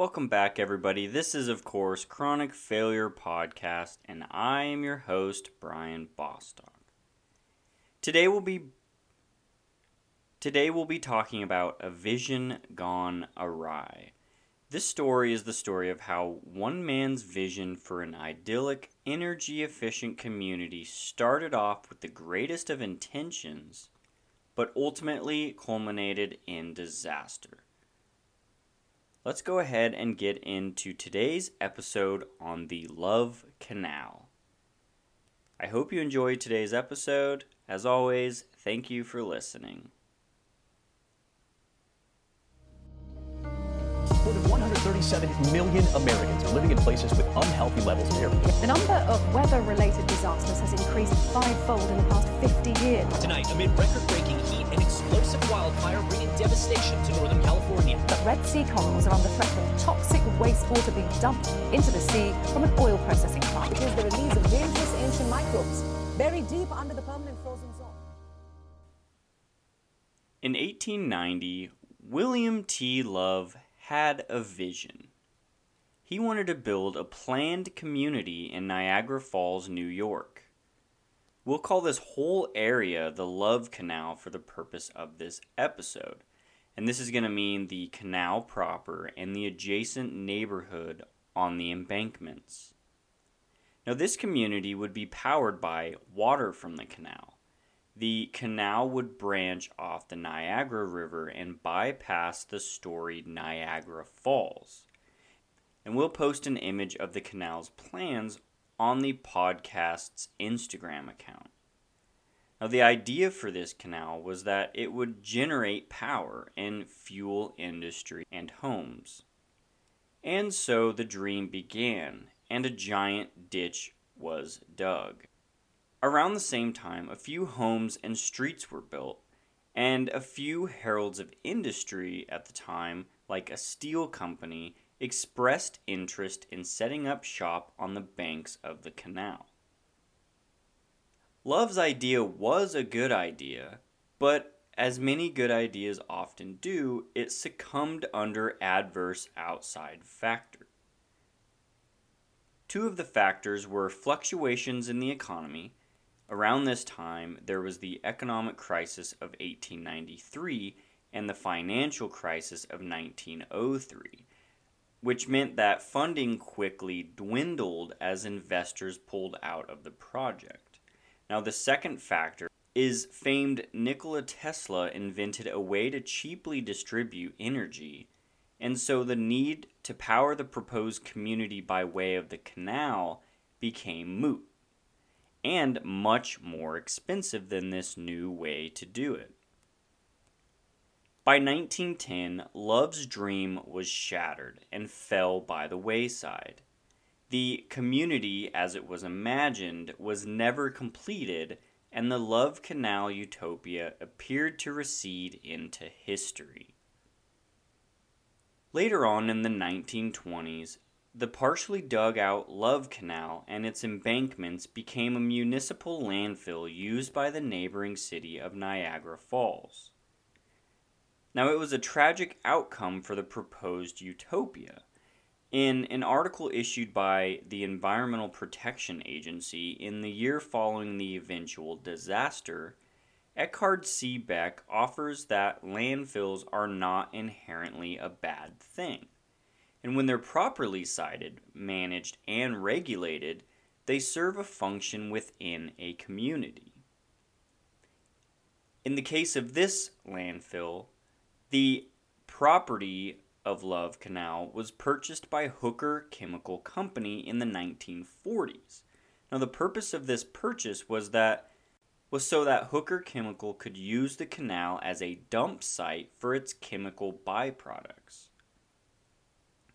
Welcome back, everybody. This is, of course, Chronic Failure Podcast, and I am your host, Brian Bostock. Today we'll be today we'll be talking about a vision gone awry. This story is the story of how one man's vision for an idyllic, energy efficient community started off with the greatest of intentions, but ultimately culminated in disaster. Let's go ahead and get into today's episode on the Love Canal. I hope you enjoyed today's episode. As always, thank you for listening. 37 million Americans are living in places with unhealthy levels of air pollution. The number of weather related disasters has increased fivefold in the past 50 years. Tonight, amid record breaking heat, and explosive wildfire bringing devastation to Northern California. The Red Sea corals are under threat of toxic wastewater being dumped into the sea from an oil processing plant. It is the release of dangerous ancient microbes buried deep under the permanent frozen zone. In 1890, William T. Love had a vision. He wanted to build a planned community in Niagara Falls, New York. We'll call this whole area the Love Canal for the purpose of this episode. And this is going to mean the canal proper and the adjacent neighborhood on the embankments. Now, this community would be powered by water from the canal. The canal would branch off the Niagara River and bypass the storied Niagara Falls. And we'll post an image of the canal's plans on the podcast's Instagram account. Now, the idea for this canal was that it would generate power in fuel industry and homes. And so the dream began, and a giant ditch was dug. Around the same time, a few homes and streets were built, and a few heralds of industry at the time, like a steel company, expressed interest in setting up shop on the banks of the canal. Love's idea was a good idea, but as many good ideas often do, it succumbed under adverse outside factors. Two of the factors were fluctuations in the economy Around this time, there was the economic crisis of 1893 and the financial crisis of 1903, which meant that funding quickly dwindled as investors pulled out of the project. Now, the second factor is famed Nikola Tesla invented a way to cheaply distribute energy, and so the need to power the proposed community by way of the canal became moot and much more expensive than this new way to do it. By 1910, Love's dream was shattered and fell by the wayside. The community, as it was imagined, was never completed, and the Love Canal utopia appeared to recede into history. Later on in the 1920s, the partially dug out Love Canal and its embankments became a municipal landfill used by the neighboring city of Niagara Falls. Now, it was a tragic outcome for the proposed utopia. In an article issued by the Environmental Protection Agency in the year following the eventual disaster, Eckardt C. Beck offers that landfills are not inherently a bad thing and when they're properly sited, managed, and regulated, they serve a function within a community. In the case of this landfill, the property of Love Canal was purchased by Hooker Chemical Company in the 1940s. Now the purpose of this purchase was that was so that Hooker Chemical could use the canal as a dump site for its chemical byproducts.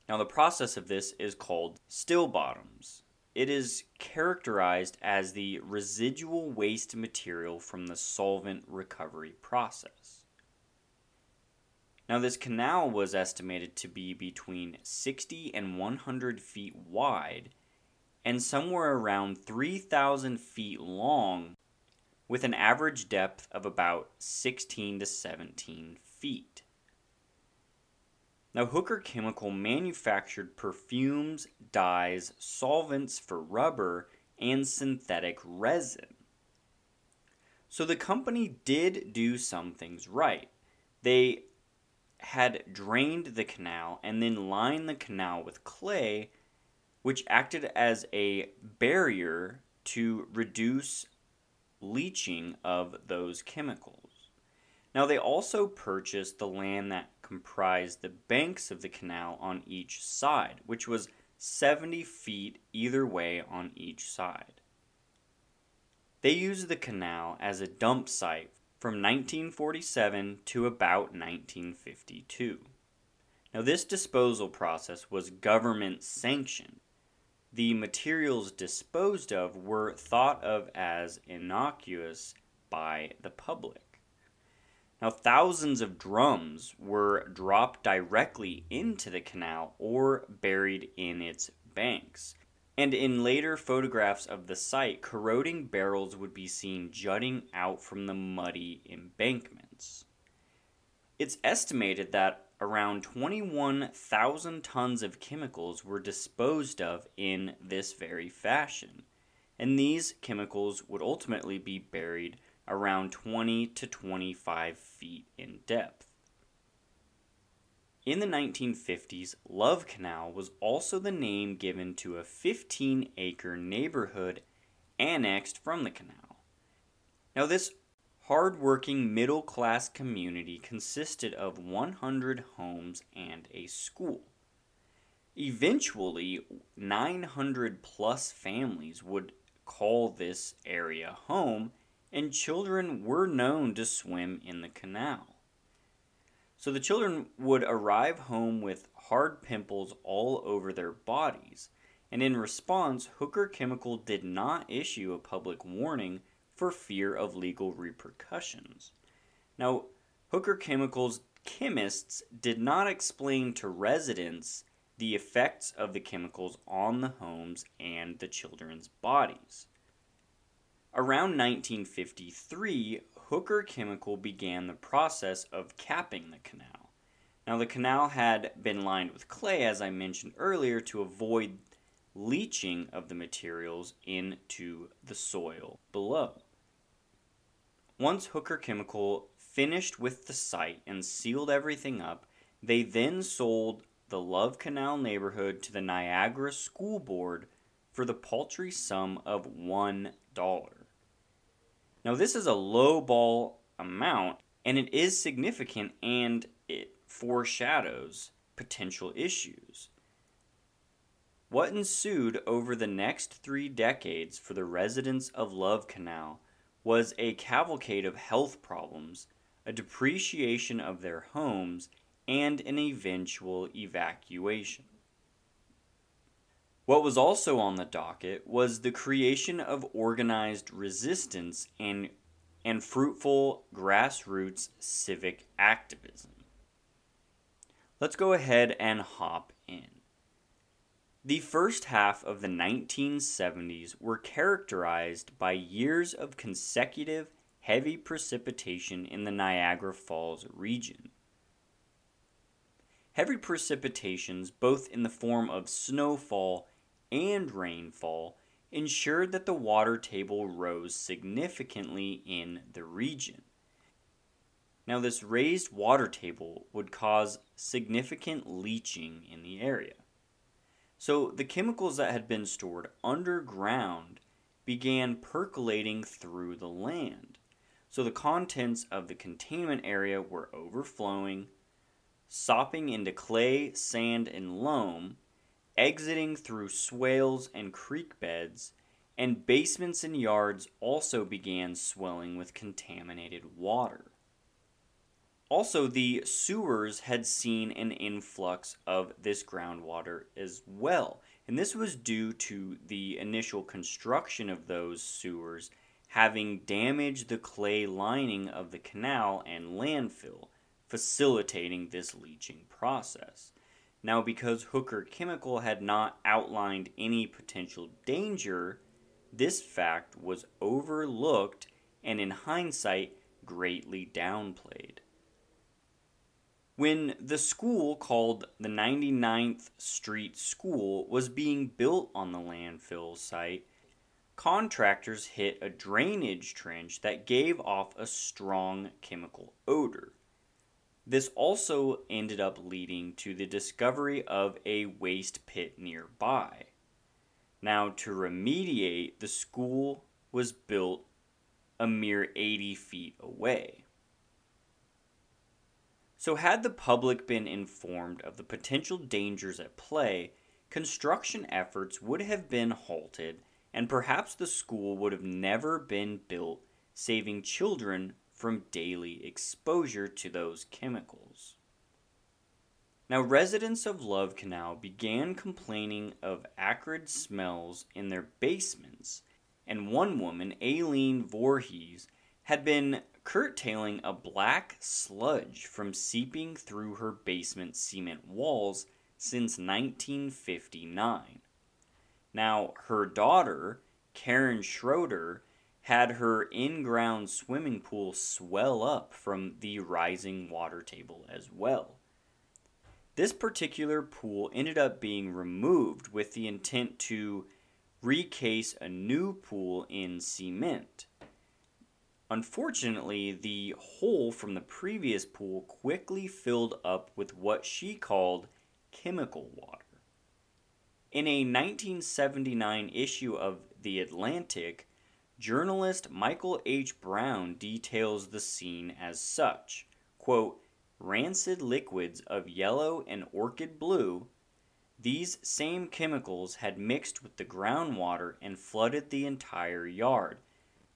Now, the process of this is called still bottoms. It is characterized as the residual waste material from the solvent recovery process. Now, this canal was estimated to be between 60 and 100 feet wide and somewhere around 3,000 feet long, with an average depth of about 16 to 17 feet. Now, Hooker Chemical manufactured perfumes, dyes, solvents for rubber, and synthetic resin. So the company did do some things right. They had drained the canal and then lined the canal with clay, which acted as a barrier to reduce leaching of those chemicals. Now, they also purchased the land that comprised the banks of the canal on each side, which was 70 feet either way on each side. They used the canal as a dump site from 1947 to about 1952. Now, this disposal process was government sanctioned. The materials disposed of were thought of as innocuous by the public. Now, thousands of drums were dropped directly into the canal or buried in its banks. And in later photographs of the site, corroding barrels would be seen jutting out from the muddy embankments. It's estimated that around 21,000 tons of chemicals were disposed of in this very fashion, and these chemicals would ultimately be buried around 20 to 25 feet in depth. In the 1950s, Love Canal was also the name given to a 15 acre neighborhood annexed from the canal. Now, this hard-working middle class community consisted of 100 homes and a school. Eventually, 900 plus families would call this area home and children were known to swim in the canal. So the children would arrive home with hard pimples all over their bodies, and in response, Hooker Chemical did not issue a public warning for fear of legal repercussions. Now, Hooker Chemical's chemists did not explain to residents the effects of the chemicals on the homes and the children's bodies. Around 1953, Hooker Chemical began the process of capping the canal. Now, the canal had been lined with clay, as I mentioned earlier, to avoid leaching of the materials into the soil below. Once Hooker Chemical finished with the site and sealed everything up, they then sold the Love Canal neighborhood to the Niagara School Board for the paltry sum of $1. Now, this is a low ball amount, and it is significant and it foreshadows potential issues. What ensued over the next three decades for the residents of Love Canal was a cavalcade of health problems, a depreciation of their homes, and an eventual evacuation. What was also on the docket was the creation of organized resistance and, and fruitful grassroots civic activism. Let's go ahead and hop in. The first half of the 1970s were characterized by years of consecutive heavy precipitation in the Niagara Falls region. Heavy precipitations, both in the form of snowfall and rainfall ensured that the water table rose significantly in the region. Now, this raised water table would cause significant leaching in the area. So, the chemicals that had been stored underground began percolating through the land. So, the contents of the containment area were overflowing, sopping into clay, sand, and loam, exiting through swales and creek beds, and basements and yards also began swelling with contaminated water. Also, the sewers had seen an influx of this groundwater as well, and this was due to the initial construction of those sewers having damaged the clay lining of the canal and landfill, facilitating this leaching process. Now, because Hooker Chemical had not outlined any potential danger, this fact was overlooked and, in hindsight, greatly downplayed. When the school called the 99th Street School was being built on the landfill site, contractors hit a drainage trench that gave off a strong chemical odor. This also ended up leading to the discovery of a waste pit nearby. Now, to remediate, the school was built a mere 80 feet away. So, had the public been informed of the potential dangers at play, construction efforts would have been halted and perhaps the school would have never been built, saving children from daily exposure to those chemicals. Now, residents of Love Canal began complaining of acrid smells in their basements, and one woman, Aileen Voorhees, had been curtailing a black sludge from seeping through her basement cement walls since 1959. Now, her daughter, Karen Schroeder, had her in ground swimming pool swell up from the rising water table as well. This particular pool ended up being removed with the intent to recase a new pool in cement. Unfortunately, the hole from the previous pool quickly filled up with what she called chemical water. In a 1979 issue of The Atlantic, journalist Michael H. Brown details the scene as such quote, Rancid liquids of yellow and orchid blue, these same chemicals had mixed with the groundwater and flooded the entire yard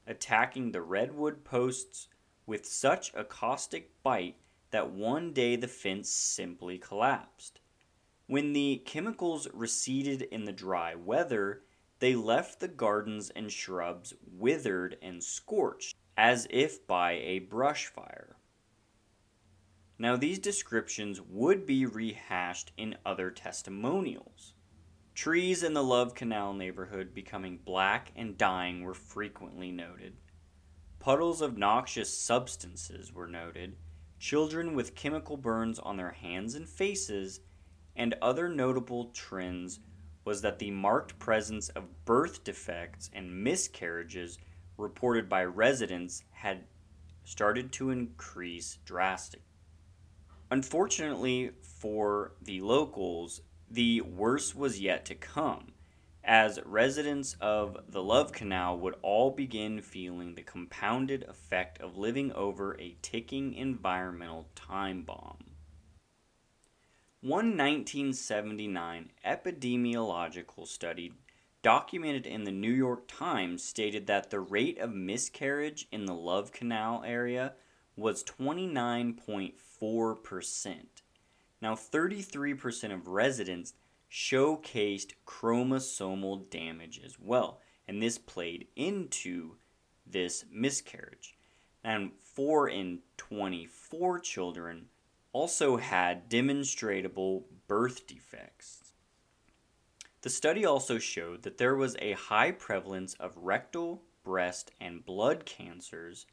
attacking the redwood posts with such a caustic bite that one day the fence simply collapsed. When the chemicals receded in the dry weather, they left the gardens and shrubs withered and scorched, as if by a brush fire. Now, these descriptions would be rehashed in other testimonials. Trees in the Love Canal neighborhood becoming black and dying were frequently noted. Puddles of noxious substances were noted, children with chemical burns on their hands and faces, and other notable trends was that the marked presence of birth defects and miscarriages reported by residents had started to increase drastically. Unfortunately for the locals, the worst was yet to come, as residents of the Love Canal would all begin feeling the compounded effect of living over a ticking environmental time bomb. One 1979 epidemiological study documented in the New York Times stated that the rate of miscarriage in the Love Canal area was 29.4%. Now, 33% of residents showcased chromosomal damage as well, and this played into this miscarriage. And 4 in 24 children also had demonstrable birth defects. The study also showed that there was a high prevalence of rectal, breast, and blood cancers,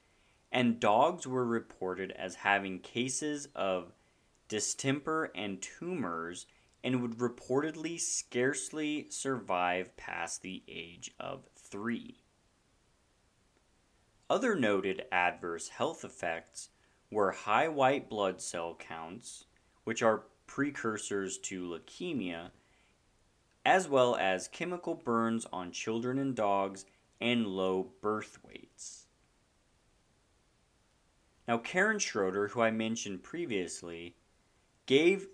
and dogs were reported as having cases of distemper, and tumors, and would reportedly scarcely survive past the age of three. Other noted adverse health effects were high white blood cell counts, which are precursors to leukemia, as well as chemical burns on children and dogs and low birth weights. Now, Karen Schroeder, who I mentioned previously, gave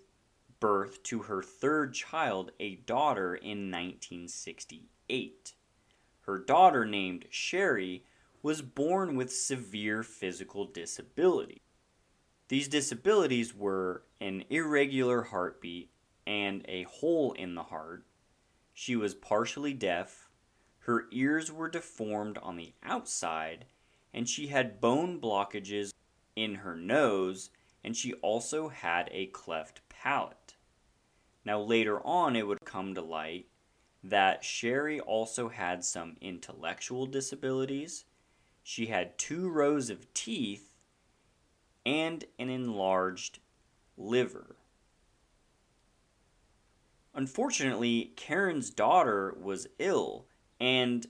birth to her third child, a daughter, in 1968. Her daughter, named Sherry, was born with severe physical disability. These disabilities were an irregular heartbeat and a hole in the heart. She was partially deaf. Her ears were deformed on the outside, and she had bone blockages in her nose and she also had a cleft palate. Now, later on, it would come to light that Sherry also had some intellectual disabilities. She had two rows of teeth and an enlarged liver. Unfortunately, Karen's daughter was ill, and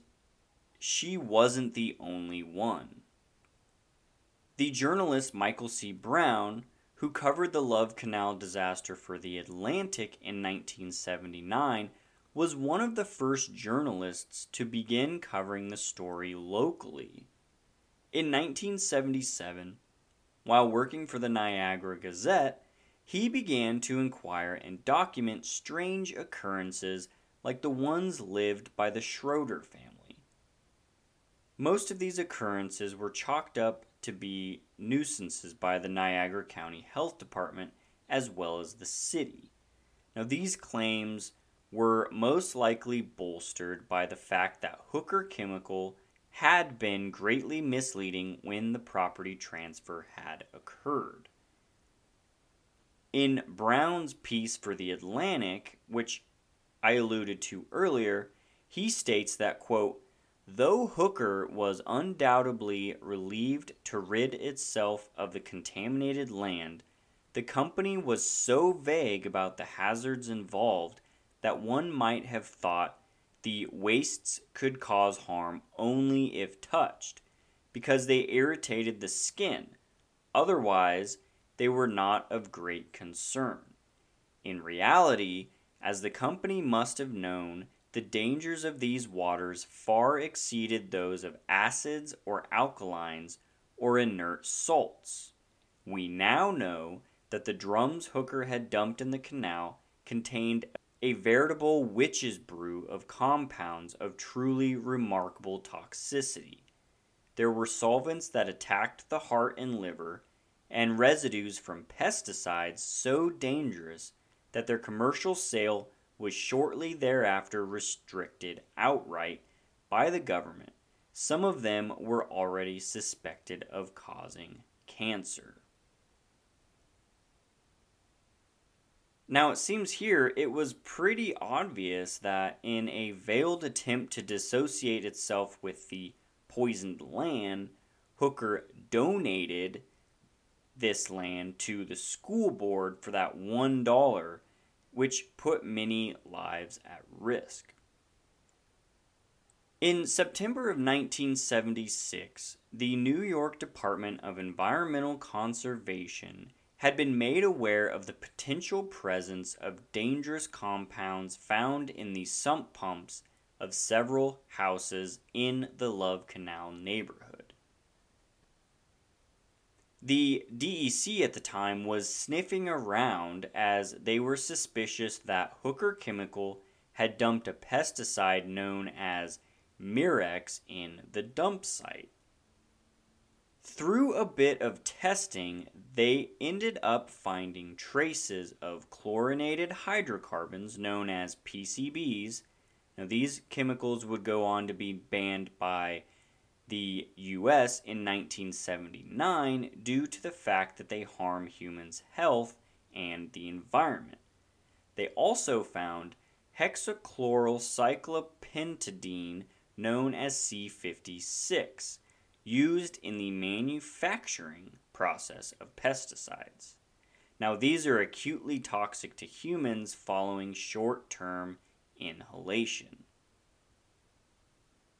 she wasn't the only one. The journalist Michael C. Brown, who covered the Love Canal disaster for The Atlantic in 1979, was one of the first journalists to begin covering the story locally. In 1977, while working for the Niagara Gazette, he began to inquire and document strange occurrences like the ones lived by the Schroeder family. Most of these occurrences were chalked up to be nuisances by the Niagara County Health Department as well as the city. Now, these claims were most likely bolstered by the fact that Hooker Chemical had been greatly misleading when the property transfer had occurred. In Brown's piece for The Atlantic, which I alluded to earlier, he states that, quote, Though Hooker was undoubtedly relieved to rid itself of the contaminated land, the company was so vague about the hazards involved that one might have thought the wastes could cause harm only if touched, because they irritated the skin. Otherwise, they were not of great concern. In reality, as the company must have known, the dangers of these waters far exceeded those of acids or alkalines or inert salts. We now know that the drums Hooker had dumped in the canal contained a veritable witch's brew of compounds of truly remarkable toxicity. There were solvents that attacked the heart and liver, and residues from pesticides so dangerous that their commercial sale was shortly thereafter restricted outright by the government. Some of them were already suspected of causing cancer. Now, it seems here it was pretty obvious that in a veiled attempt to dissociate itself with the poisoned land, Hooker donated this land to the school board for that $1, which put many lives at risk. In September of 1976, the New York Department of Environmental Conservation had been made aware of the potential presence of dangerous compounds found in the sump pumps of several houses in the Love Canal neighborhood. The DEC at the time was sniffing around as they were suspicious that Hooker Chemical had dumped a pesticide known as Mirex in the dump site. Through a bit of testing, they ended up finding traces of chlorinated hydrocarbons known as PCBs. Now, these chemicals would go on to be banned by the US in 1979 due to the fact that they harm humans' health and the environment. They also found hexachlorocyclopentadiene known as C56 used in the manufacturing process of pesticides. Now, these are acutely toxic to humans following short term inhalation.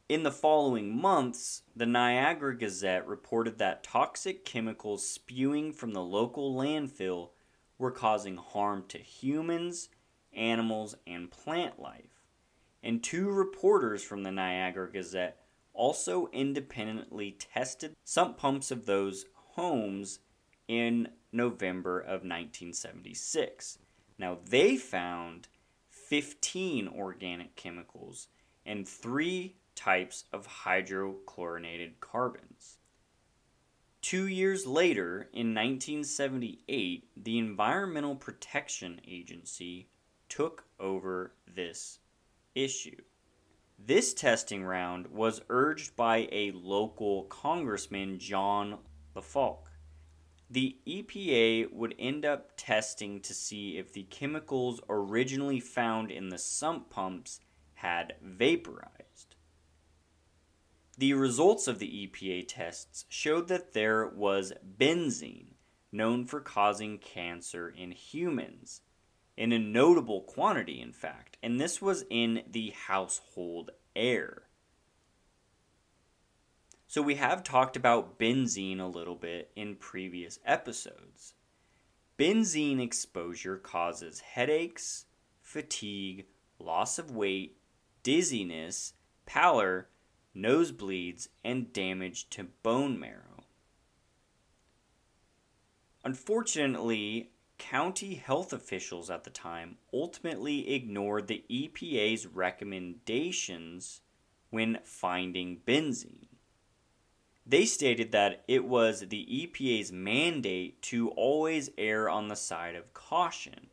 In the following months, the Niagara Gazette reported that toxic chemicals spewing from the local landfill were causing harm to humans, animals, and plant life. And two reporters from the Niagara Gazette also independently tested sump pumps of those homes in November of 1976. Now, they found 15 organic chemicals and three types of hydrochlorinated carbons. Two years later, in 1978, the Environmental Protection Agency took over this issue. This testing round was urged by a local congressman, John LaFalce. The EPA would end up testing to see if the chemicals originally found in the sump pumps had vaporized. The results of the EPA tests showed that there was benzene, known for causing cancer in humans, in a notable quantity, in fact, and this was in the household air. So, we have talked about benzene a little bit in previous episodes. Benzene exposure causes headaches, fatigue, loss of weight, dizziness, pallor, nosebleeds, and damage to bone marrow. Unfortunately, county health officials at the time ultimately ignored the EPA's recommendations when finding benzene. They stated that it was the EPA's mandate to always err on the side of caution.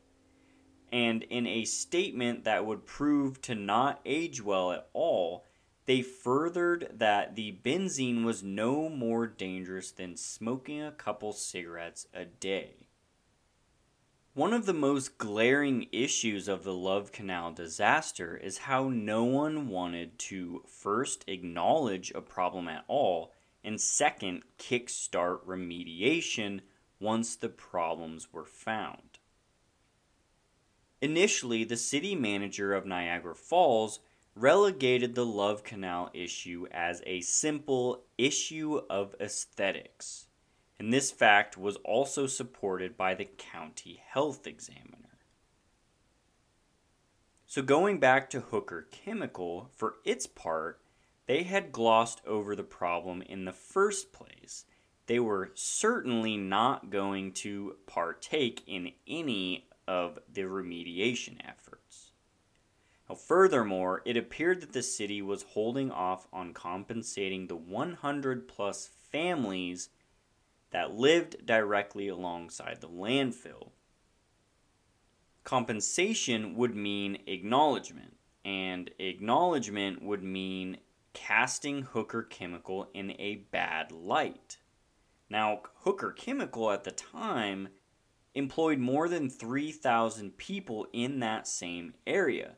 And in a statement that would prove to not age well at all, they furthered that the benzene was no more dangerous than smoking a couple cigarettes a day. One of the most glaring issues of the Love Canal disaster is how no one wanted to first acknowledge a problem at all and second, kickstart remediation once the problems were found. Initially, the city manager of Niagara Falls relegated the Love Canal issue as a simple issue of aesthetics, and this fact was also supported by the county health examiner. So, going back to Hooker Chemical, for its part, they had glossed over the problem in the first place. They were certainly not going to partake in any of the remediation efforts. Now, furthermore, it appeared that the city was holding off on compensating the 100 plus families that lived directly alongside the landfill. Compensation would mean acknowledgement, and acknowledgement would mean casting Hooker Chemical in a bad light. Now, Hooker Chemical at the time employed more than 3,000 people in that same area,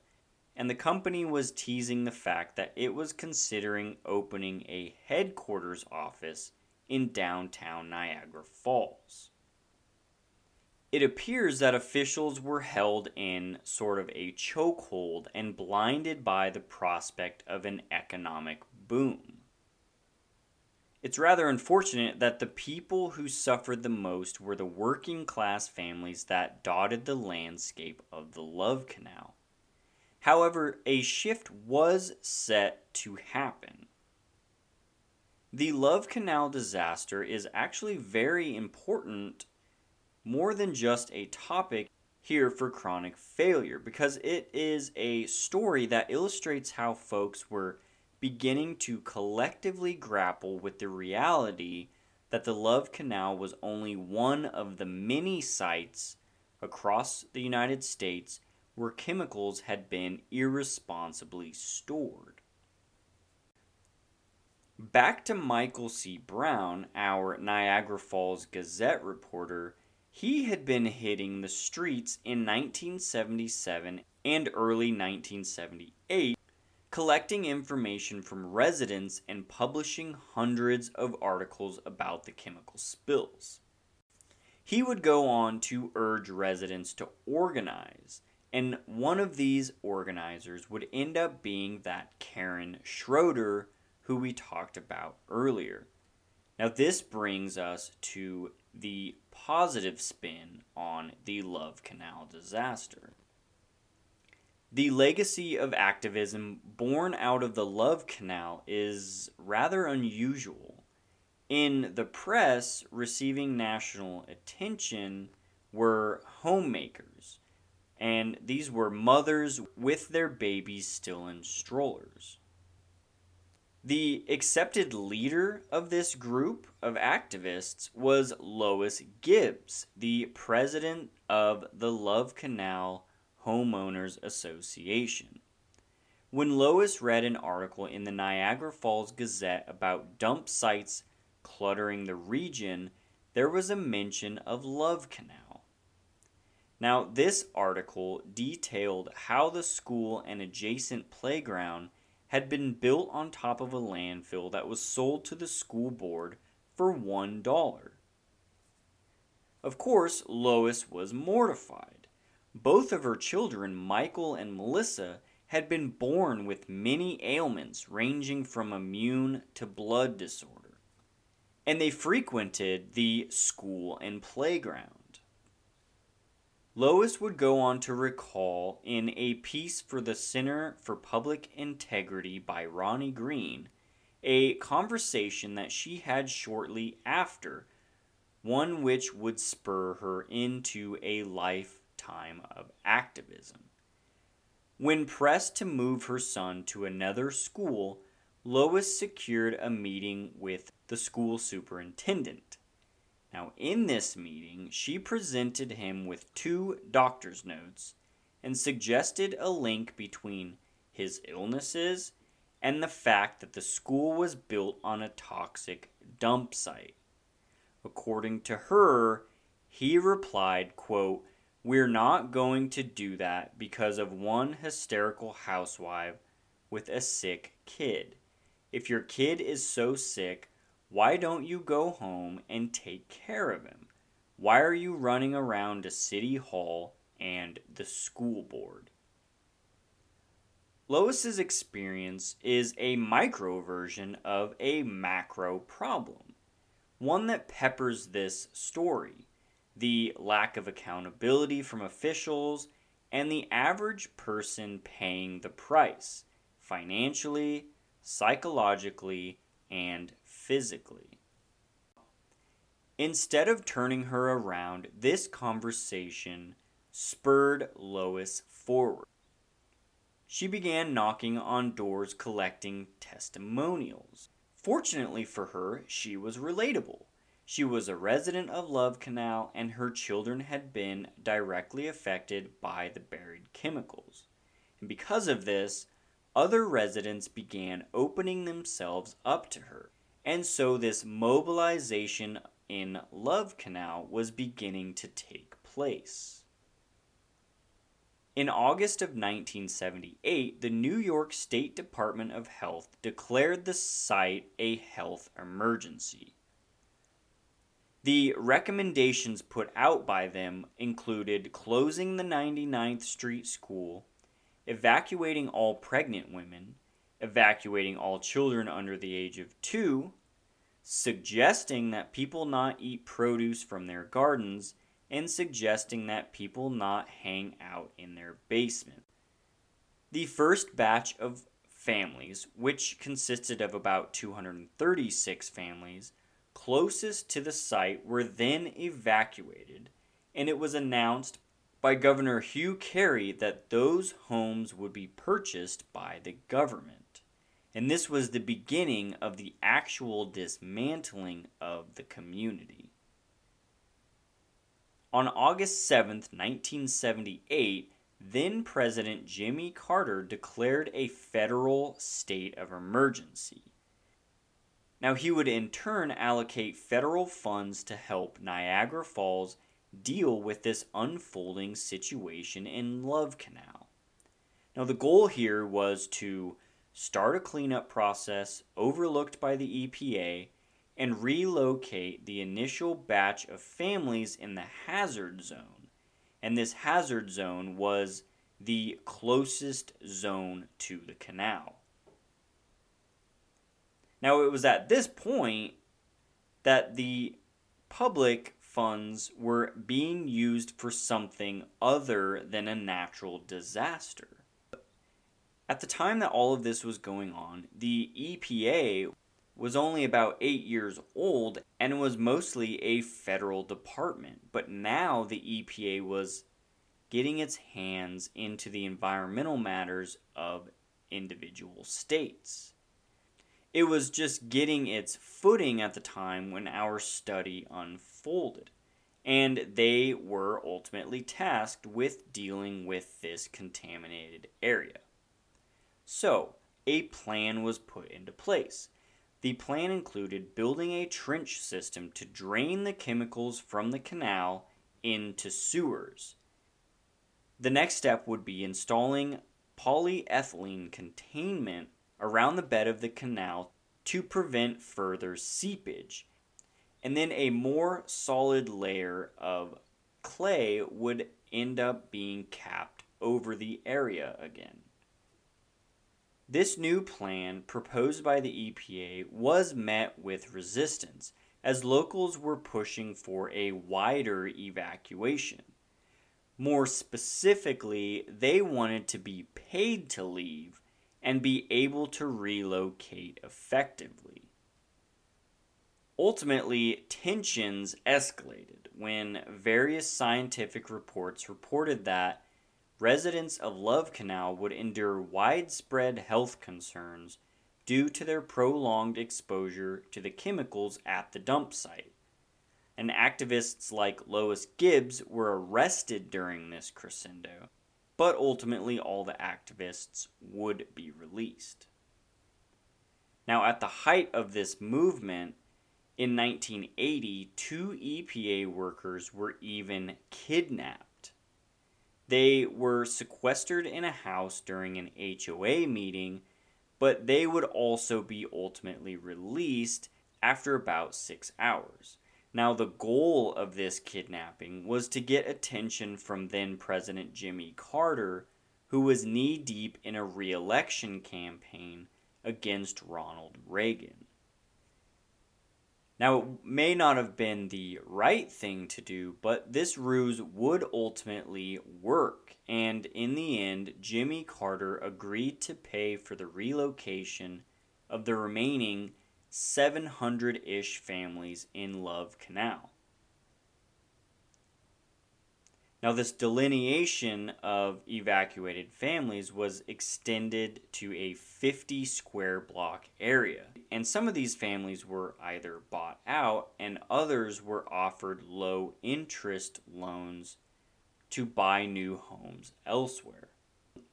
and the company was teasing the fact that it was considering opening a headquarters office in downtown Niagara Falls. It appears that officials were held in sort of a chokehold and blinded by the prospect of an economic boom. It's rather unfortunate that the people who suffered the most were the working class families that dotted the landscape of the Love Canal. However, a shift was set to happen. The Love Canal disaster is actually very important more than just a topic here for chronic failure because it is a story that illustrates how folks were beginning to collectively grapple with the reality that the Love Canal was only one of the many sites across the United States where chemicals had been irresponsibly stored. Back to Michael C. Brown, our Niagara Falls Gazette reporter he had been hitting the streets in 1977 and early 1978, collecting information from residents and publishing hundreds of articles about the chemical spills. He would go on to urge residents to organize, and one of these organizers would end up being that Karen Schroeder who we talked about earlier. Now, this brings us to the positive spin on the Love Canal disaster. The legacy of activism born out of the Love Canal is rather unusual. In the press, receiving national attention were homemakers, and these were mothers with their babies still in strollers. The accepted leader of this group of activists was Lois Gibbs, the president of the Love Canal Homeowners Association. When Lois read an article in the Niagara Falls Gazette about dump sites cluttering the region, there was a mention of Love Canal. Now, this article detailed how the school and adjacent playground had been built on top of a landfill that was sold to the school board for $1. Of course, Lois was mortified. Both of her children, Michael and Melissa, had been born with many ailments ranging from immune to blood disorder, and they frequented the school and playground. Lois would go on to recall in a piece for the Center for Public Integrity by Ronnie Greene a conversation that she had shortly after, one which would spur her into a lifetime of activism. When pressed to move her son to another school, Lois secured a meeting with the school superintendent. Now, in this meeting, she presented him with two doctor's notes and suggested a link between his illnesses and the fact that the school was built on a toxic dump site. According to her, he replied, quote, We're not going to do that because of one hysterical housewife with a sick kid. If your kid is so sick, why don't you go home and take care of him? Why are you running around to City Hall and the school board? Lois's experience is a micro version of a macro problem, one that peppers this story the lack of accountability from officials and the average person paying the price financially, psychologically, and physically. Instead of turning her around, this conversation spurred Lois forward. She began knocking on doors collecting testimonials. Fortunately for her, she was relatable. She was a resident of Love Canal and her children had been directly affected by the buried chemicals. And because of this, other residents began opening themselves up to her. And so this mobilization in Love Canal was beginning to take place. In August of 1978, the New York State Department of Health declared the site a health emergency. The recommendations put out by them included closing the 99th Street School, evacuating all pregnant women, evacuating all children under the age of two, suggesting that people not eat produce from their gardens, and suggesting that people not hang out in their basement. The first batch of families, which consisted of about 236 families, closest to the site were then evacuated, and it was announced by Governor Hugh Carey that those homes would be purchased by the government. And this was the beginning of the actual dismantling of the community. On August 7, 1978, then President Jimmy Carter declared a federal state of emergency. Now, he would in turn allocate federal funds to help Niagara Falls deal with this unfolding situation in Love Canal. Now, the goal here was to start a cleanup process overlooked by the EPA and relocate the initial batch of families in the hazard zone. And this hazard zone was the closest zone to the canal. Now, it was at this point that the public funds were being used for something other than a natural disaster. At the time that all of this was going on, the EPA was only about eight years old and was mostly a federal department. But now the EPA was getting its hands into the environmental matters of individual states. It was just getting its footing at the time when our study unfolded, and they were ultimately tasked with dealing with this contaminated area. So, a plan was put into place. The plan included building a trench system to drain the chemicals from the canal into sewers. The next step would be installing polyethylene containment around the bed of the canal to prevent further seepage. and then a more solid layer of clay would end up being capped over the area again. This new plan, proposed by the EPA, was met with resistance as locals were pushing for a wider evacuation. More specifically, they wanted to be paid to leave and be able to relocate effectively. Ultimately, tensions escalated when various scientific reports reported that residents of Love Canal would endure widespread health concerns due to their prolonged exposure to the chemicals at the dump site. And activists like Lois Gibbs were arrested during this crescendo, but ultimately all the activists would be released. Now, at the height of this movement, in 1980, two EPA workers were even kidnapped. They were sequestered in a house during an HOA meeting, but they would also be ultimately released after about six hours. Now, the goal of this kidnapping was to get attention from then President Jimmy Carter, who was knee deep in a re election campaign against Ronald Reagan. Now, it may not have been the right thing to do, but this ruse would ultimately work, and in the end, Jimmy Carter agreed to pay for the relocation of the remaining 700 ish families in Love Canal. Now, this delineation of evacuated families was extended to a 50 square block area. And some of these families were either bought out, and others were offered low interest loans to buy new homes elsewhere.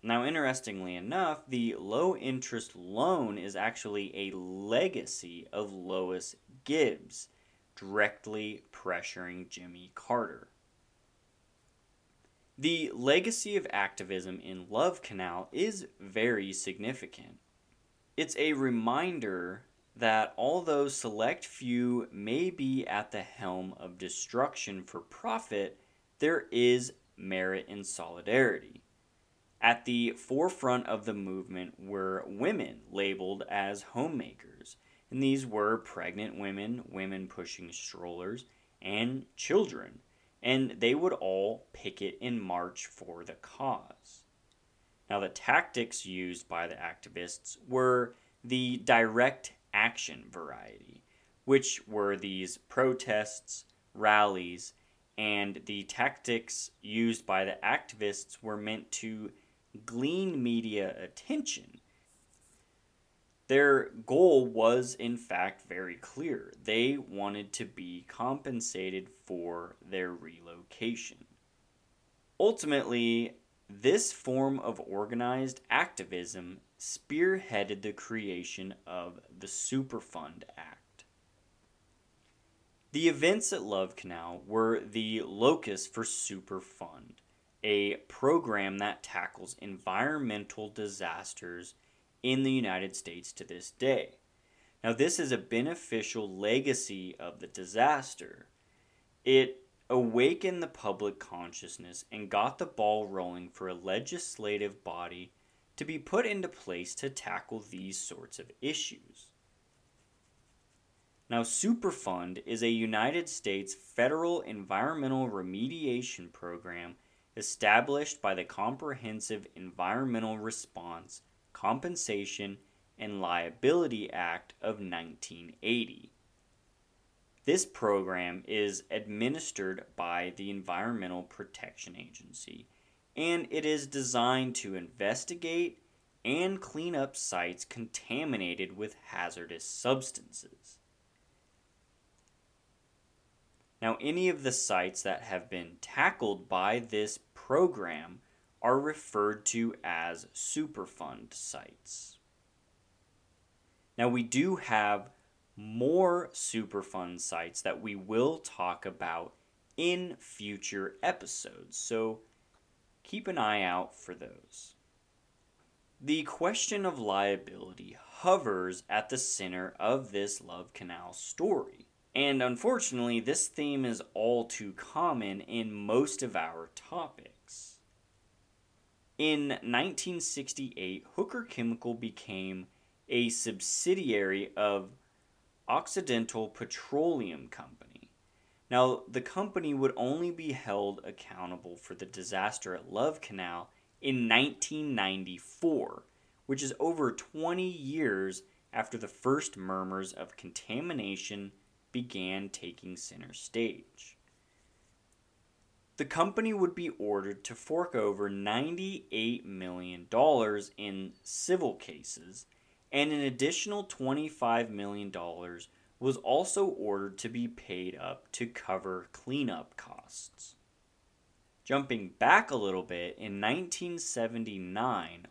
Now, interestingly enough, the low interest loan is actually a legacy of Lois Gibbs, directly pressuring Jimmy Carter. The legacy of activism in Love Canal is very significant. It's a reminder that although select few may be at the helm of destruction for profit, there is merit in solidarity. At the forefront of the movement were women labeled as homemakers, and these were pregnant women, women pushing strollers, and children and they would all picket in march for the cause. Now, the tactics used by the activists were the direct action variety, which were these protests, rallies, and the tactics used by the activists were meant to glean media attention their goal was, in fact, very clear. They wanted to be compensated for their relocation. Ultimately, this form of organized activism spearheaded the creation of the Superfund Act. The events at Love Canal were the locus for Superfund, a program that tackles environmental disasters in the United States to this day. Now, this is a beneficial legacy of the disaster. It awakened the public consciousness and got the ball rolling for a legislative body to be put into place to tackle these sorts of issues. Now, Superfund is a United States federal environmental remediation program established by the Comprehensive Environmental Response Compensation and Liability Act of 1980. This program is administered by the Environmental Protection Agency and it is designed to investigate and clean up sites contaminated with hazardous substances. Now, any of the sites that have been tackled by this program are referred to as Superfund sites. Now, we do have more Superfund sites that we will talk about in future episodes, so keep an eye out for those. The question of liability hovers at the center of this Love Canal story. And unfortunately, this theme is all too common in most of our topics. In 1968, Hooker Chemical became a subsidiary of Occidental Petroleum Company. Now, the company would only be held accountable for the disaster at Love Canal in 1994, which is over 20 years after the first murmurs of contamination began taking center stage. The company would be ordered to fork over $98 million in civil cases, and an additional $25 million was also ordered to be paid up to cover cleanup costs. Jumping back a little bit, in 1979,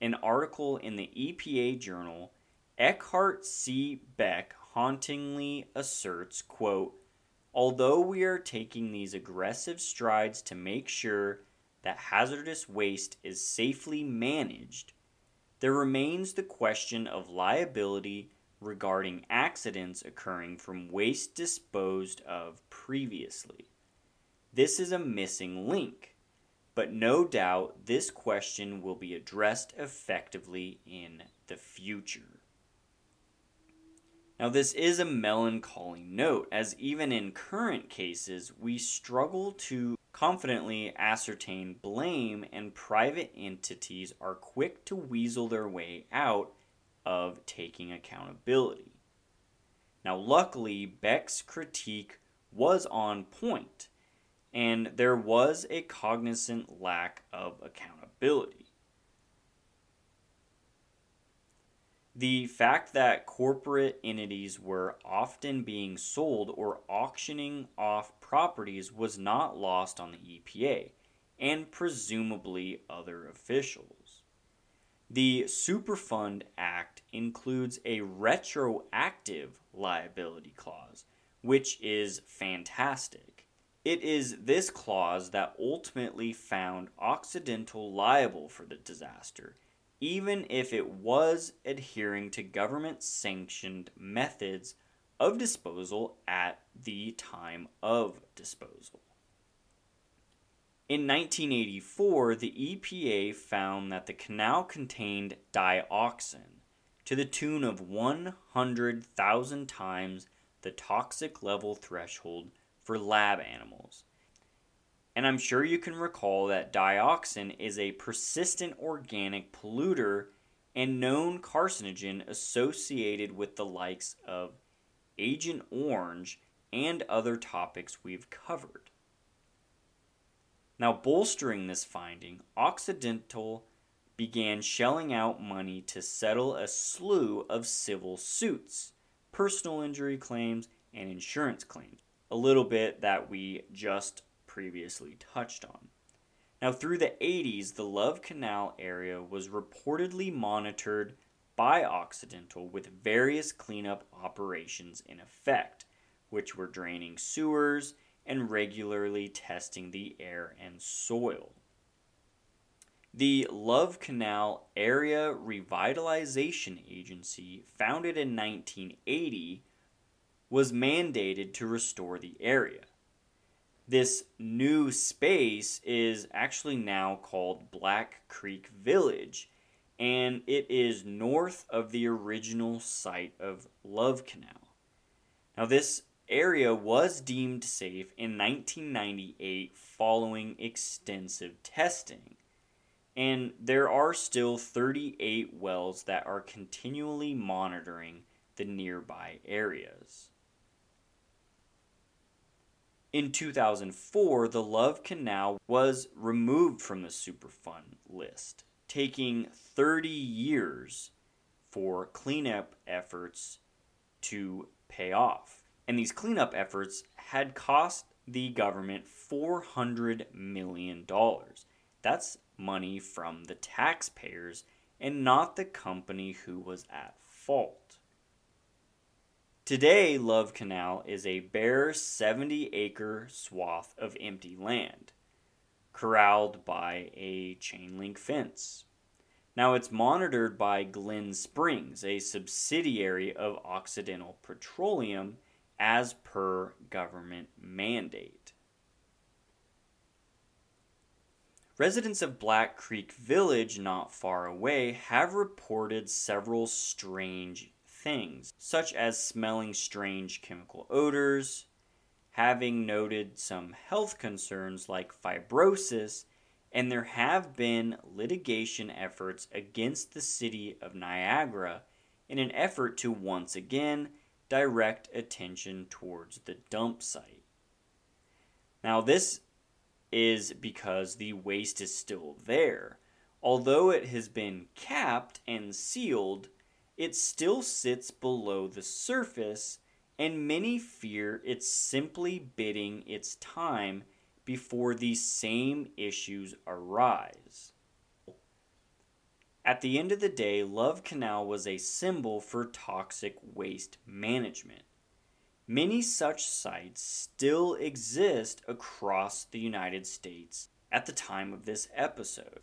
an article in the EPA journal Eckardt C. Beck hauntingly asserts, quote, Although we are taking these aggressive strides to make sure that hazardous waste is safely managed, there remains the question of liability regarding accidents occurring from waste disposed of previously. This is a missing link, but no doubt this question will be addressed effectively in the future. Now, this is a melancholy note, as even in current cases, we struggle to confidently ascertain blame, and private entities are quick to weasel their way out of taking accountability. Now, luckily, Beck's critique was on point, and there was a cognizant lack of accountability. The fact that corporate entities were often being sold or auctioning off properties was not lost on the EPA and presumably other officials. The Superfund Act includes a retroactive liability clause, which is fantastic. It is this clause that ultimately found Occidental liable for the disaster even if it was adhering to government sanctioned methods of disposal at the time of disposal. In 1984, the EPA found that the canal contained dioxin to the tune of 100,000 times the toxic level threshold for lab animals, and I'm sure you can recall that dioxin is a persistent organic polluter and known carcinogen associated with the likes of Agent Orange and other topics we've covered. Now, bolstering this finding, Occidental began shelling out money to settle a slew of civil suits, personal injury claims, and insurance claims. A little bit that we just previously touched on. Now, through the 80s, the Love Canal area was reportedly monitored by Occidental with various cleanup operations in effect, which were draining sewers and regularly testing the air and soil. The Love Canal Area Revitalization Agency, founded in 1980, was mandated to restore the area this new space is actually now called Black Creek Village, and it is north of the original site of Love Canal. Now, this area was deemed safe in 1998 following extensive testing. And there are still 38 wells that are continually monitoring the nearby areas. In 2004, the Love Canal was removed from the Superfund list, taking 30 years for cleanup efforts to pay off. And these cleanup efforts had cost the government $400 million. That's money from the taxpayers and not the company who was at fault. Today, Love Canal is a bare 70 acre swath of empty land, corralled by a chain link fence. Now, it's monitored by Glenn Springs, a subsidiary of Occidental Petroleum, as per government mandate. Residents of Black Creek Village, not far away, have reported several strange things, such as smelling strange chemical odors, having noted some health concerns like fibrosis, and there have been litigation efforts against the city of Niagara in an effort to once again direct attention towards the dump site. Now, this is because the waste is still there. Although it has been capped and sealed, it still sits below the surface, and many fear it's simply bidding its time before these same issues arise. At the end of the day, Love Canal was a symbol for toxic waste management. Many such sites still exist across the United States at the time of this episode.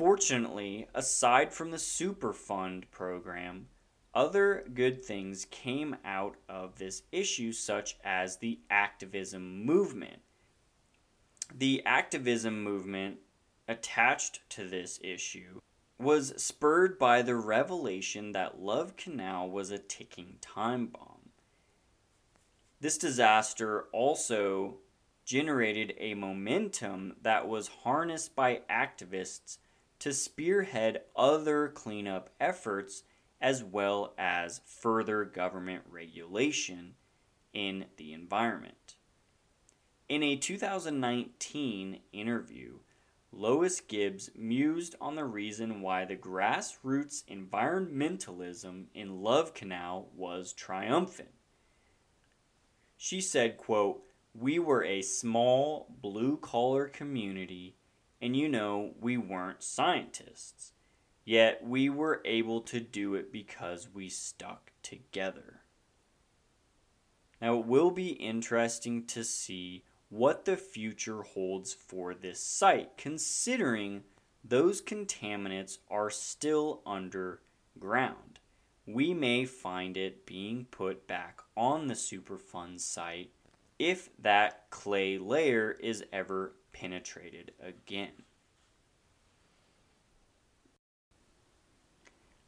Fortunately, aside from the Superfund program, other good things came out of this issue, such as the activism movement. The activism movement attached to this issue was spurred by the revelation that Love Canal was a ticking time bomb. This disaster also generated a momentum that was harnessed by activists to spearhead other cleanup efforts as well as further government regulation in the environment. In a 2019 interview, Lois Gibbs mused on the reason why the grassroots environmentalism in Love Canal was triumphant. She said, quote, "We were a small blue-collar community and you know, we weren't scientists. Yet we were able to do it because we stuck together." Now, it will be interesting to see what the future holds for this site, considering those contaminants are still underground. We may find it being put back on the Superfund site if that clay layer is ever penetrated again.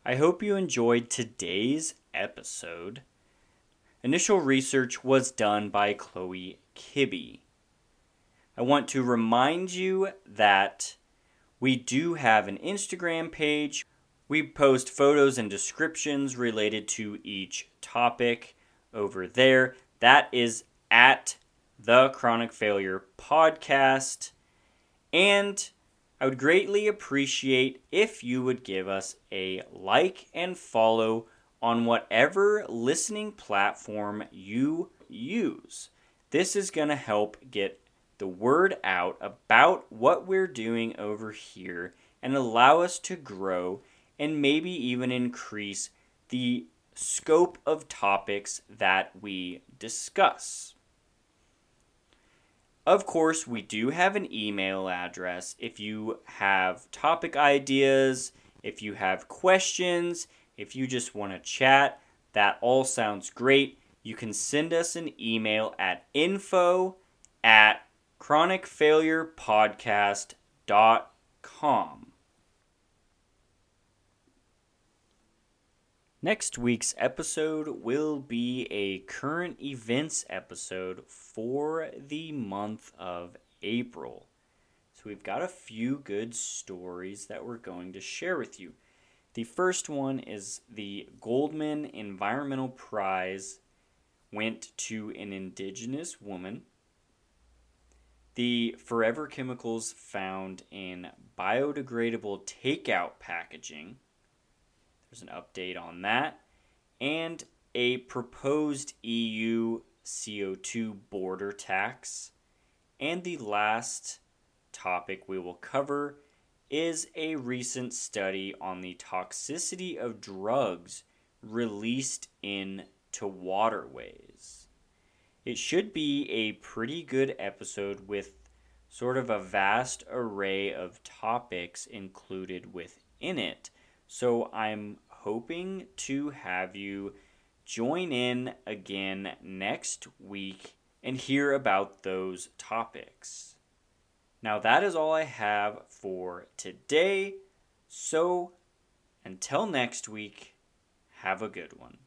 I hope you enjoyed today's episode. Initial research was done by Chloe Kibbe. I want to remind you that we do have an Instagram page. We post photos and descriptions related to each topic over there. That is at the Chronic Failure Podcast. And I would greatly appreciate if you would give us a like and follow on whatever listening platform you use. This is going to help get the word out about what we're doing over here and allow us to grow and maybe even increase the scope of topics that we discuss. Of course, we do have an email address. If you have topic ideas, if you have questions, if you just want to chat, that all sounds great. You can send us an email at info at chronicfailurepodcast.com. Next week's episode will be a current events episode for the month of April. So we've got a few good stories that we're going to share with you. The first one is the Goldman Environmental Prize went to an indigenous woman the forever chemicals found in biodegradable takeout packaging. There's an update on that. And a proposed EU CO2 border tax. And the last topic we will cover is a recent study on the toxicity of drugs released into waterways. It should be a pretty good episode with sort of a vast array of topics included within it. So I'm hoping to have you join in again next week and hear about those topics. Now, that is all I have for today. So, until next week, have a good one.